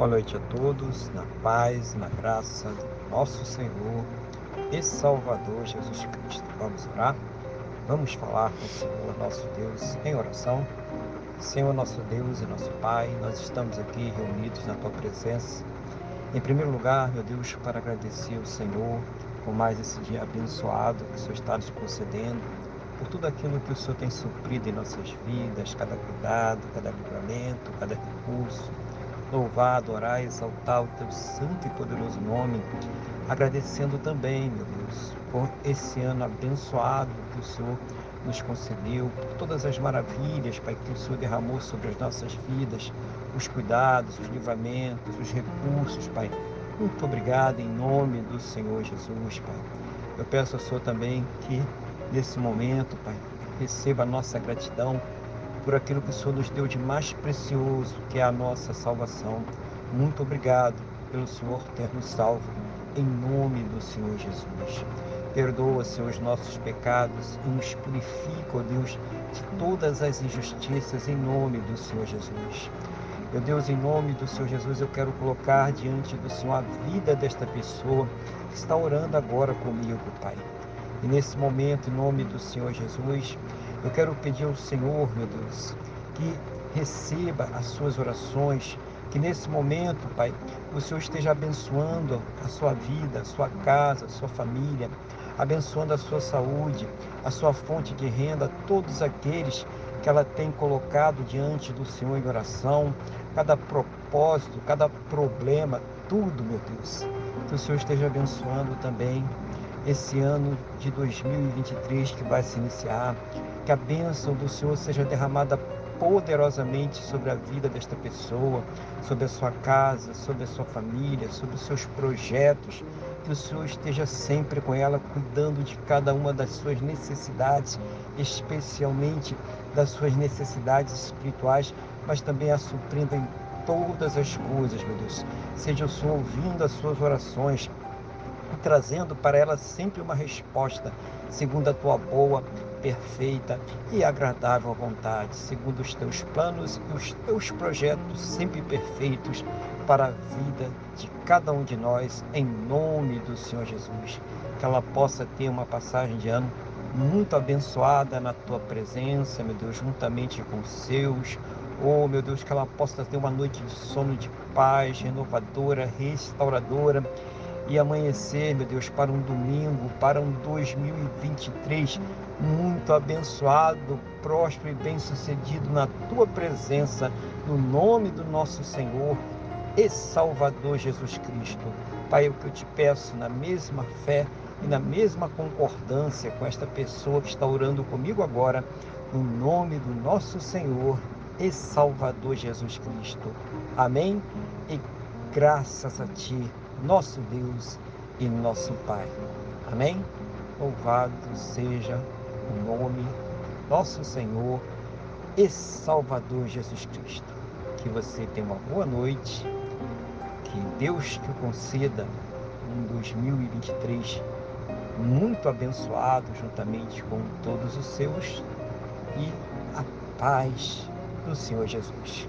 Boa noite a todos, na paz, na graça do nosso Senhor e Salvador Jesus Cristo. Vamos orar? Vamos falar com o Senhor nosso Deus em oração. Senhor nosso Deus e nosso Pai, nós estamos aqui reunidos na Tua presença. Em primeiro lugar, meu Deus, para agradecer ao Senhor por mais esse dia abençoado que o Senhor está nos concedendo, por tudo aquilo que o Senhor tem suprido em nossas vidas, cada cuidado, cada livramento, cada recurso louvar, adorar, exaltar o teu santo e poderoso nome, agradecendo também, meu Deus, por esse ano abençoado que o Senhor nos concedeu, por todas as maravilhas, Pai, que o Senhor derramou sobre as nossas vidas, os cuidados, os livramentos, os recursos, Pai. Muito obrigado em nome do Senhor Jesus, Pai. Eu peço ao Senhor também que, nesse momento, Pai, receba a nossa gratidão por aquilo que o Senhor nos deu de mais precioso, que é a nossa salvação. Muito obrigado pelo Senhor ter nos salvo, em nome do Senhor Jesus. Perdoa, Senhor, os nossos pecados e nos purifica, ó Deus, de todas as injustiças, em nome do Senhor Jesus. Meu Deus, em nome do Senhor Jesus, eu quero colocar diante do Senhor a vida desta pessoa que está orando agora comigo, Pai. E nesse momento, em nome do Senhor Jesus, eu quero pedir ao Senhor, meu Deus, que receba as suas orações, que nesse momento, Pai, o Senhor esteja abençoando a sua vida, a sua casa, a sua família, abençoando a sua saúde, a sua fonte de renda, todos aqueles que ela tem colocado diante do Senhor em oração, cada propósito, cada problema, tudo, meu Deus. Que o Senhor esteja abençoando também esse ano de 2023 que vai se iniciar. Que a bênção do Senhor seja derramada poderosamente sobre a vida desta pessoa, sobre a sua casa, sobre a sua família, sobre os seus projetos. Que o Senhor esteja sempre com ela, cuidando de cada uma das suas necessidades, especialmente das suas necessidades espirituais, mas também a suprindo em todas as coisas, meu Deus. Seja o Senhor ouvindo as suas orações, trazendo para ela sempre uma resposta, segundo a tua boa, perfeita e agradável vontade, segundo os teus planos e os teus projetos sempre perfeitos para a vida de cada um de nós, em nome do Senhor Jesus. Que ela possa ter uma passagem de ano muito abençoada na tua presença, meu Deus, juntamente com os seus. Oh, meu Deus, que ela possa ter uma noite de sono de paz, renovadora, restauradora e amanhecer, meu Deus, para um domingo, para um 2023 muito abençoado, próspero e bem-sucedido na tua presença, no nome do nosso Senhor e Salvador Jesus Cristo. Pai, é o que eu te peço na mesma fé e na mesma concordância com esta pessoa que está orando comigo agora, no nome do nosso Senhor e Salvador Jesus Cristo. Amém? E graças a Ti nosso Deus e nosso Pai. Amém? Louvado seja o nome nosso Senhor e Salvador Jesus Cristo. Que você tenha uma boa noite, que Deus te conceda um 2023 muito abençoado, juntamente com todos os seus, e a paz do Senhor Jesus.